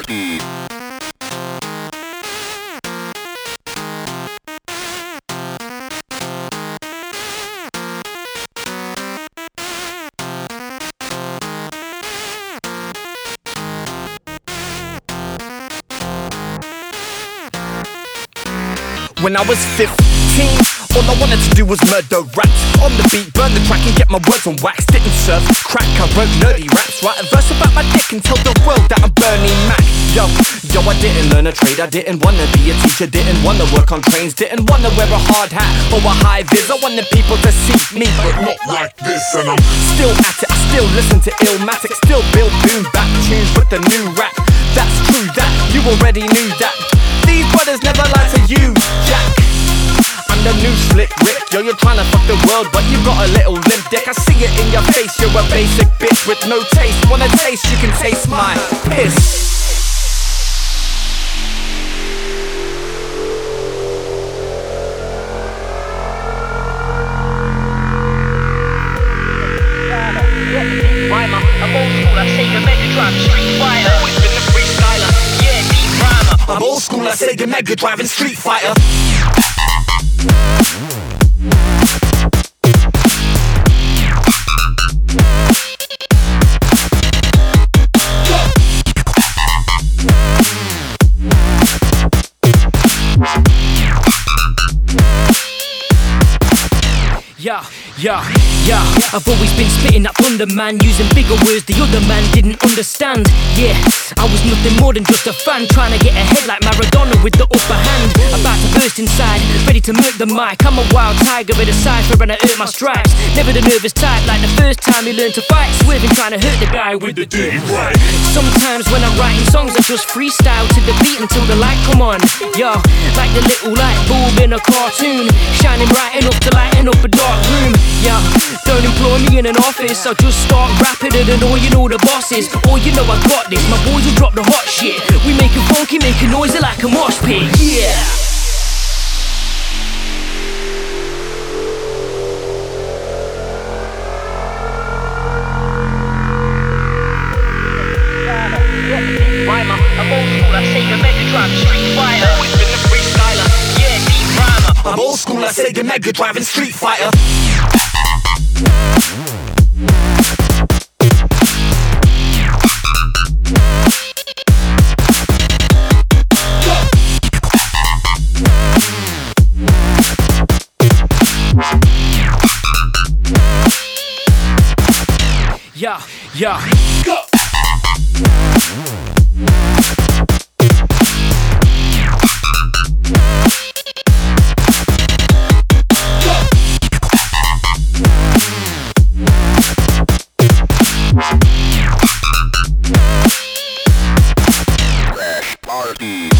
When I was 15, all I wanted to do was murder rats. On the beat, burn the track and get my words on wax. Didn't serve crack, I wrote nerdy Write a verse about my dick and tell the world that I'm Bernie Mac. Yo, yo, I didn't learn a trade, I didn't wanna be a teacher. Didn't wanna work on trains, didn't wanna wear a hard hat or a high vis. I wanted people to see me, but not like this. And I'm still at it, I still listen to Illmatic. Still build boom bap tunes with the new rap. That's true, that, you already knew that. These brothers never lie to you, Jack. I'm the new slick Rick. Yo, you're trying to fuck the world, but you got a little limp dick. I see it in your face. You're a basic bitch with no taste. Wanna taste? You can taste my piss. Rhymer, I'm old school, I Sega Mega Drive, Street Fighter. Always been a freestyler, yeah, deep rhymer. I'm old school, I Sega Mega Drive and Street Fighter. Yeah, yeah, yeah. I've always been spitting that thunder, man. Using bigger words the other man didn't understand. Yeah, I was nothing more than just a fan. Trying to get ahead like Maradona with the upper hand. About to burst inside, ready to murk the mic. I'm a wild tiger with a cipher and I earn my stripes. Never the nervous type like the first time you learn to fight. Swerving, trying to hurt the guy with the dirty right. Sometimes when I'm writing songs, I just freestyle to the beat until the light come on. Yo, like the little light bulb in a cartoon. Shining bright enough to lighten up a dark room. Yeah, don't employ me in an office. I'll just start rapping it and all the bosses. All you know I got this. My boys will drop the hot shit. We make it funky, make a noise like a mosh pit. Yeah. Street Fighter. Always been a freestyler, yeah, deep rhymer. I'm old school, I Sega Mega Drive and Street Fighter. Yeah, yeah. Gabe.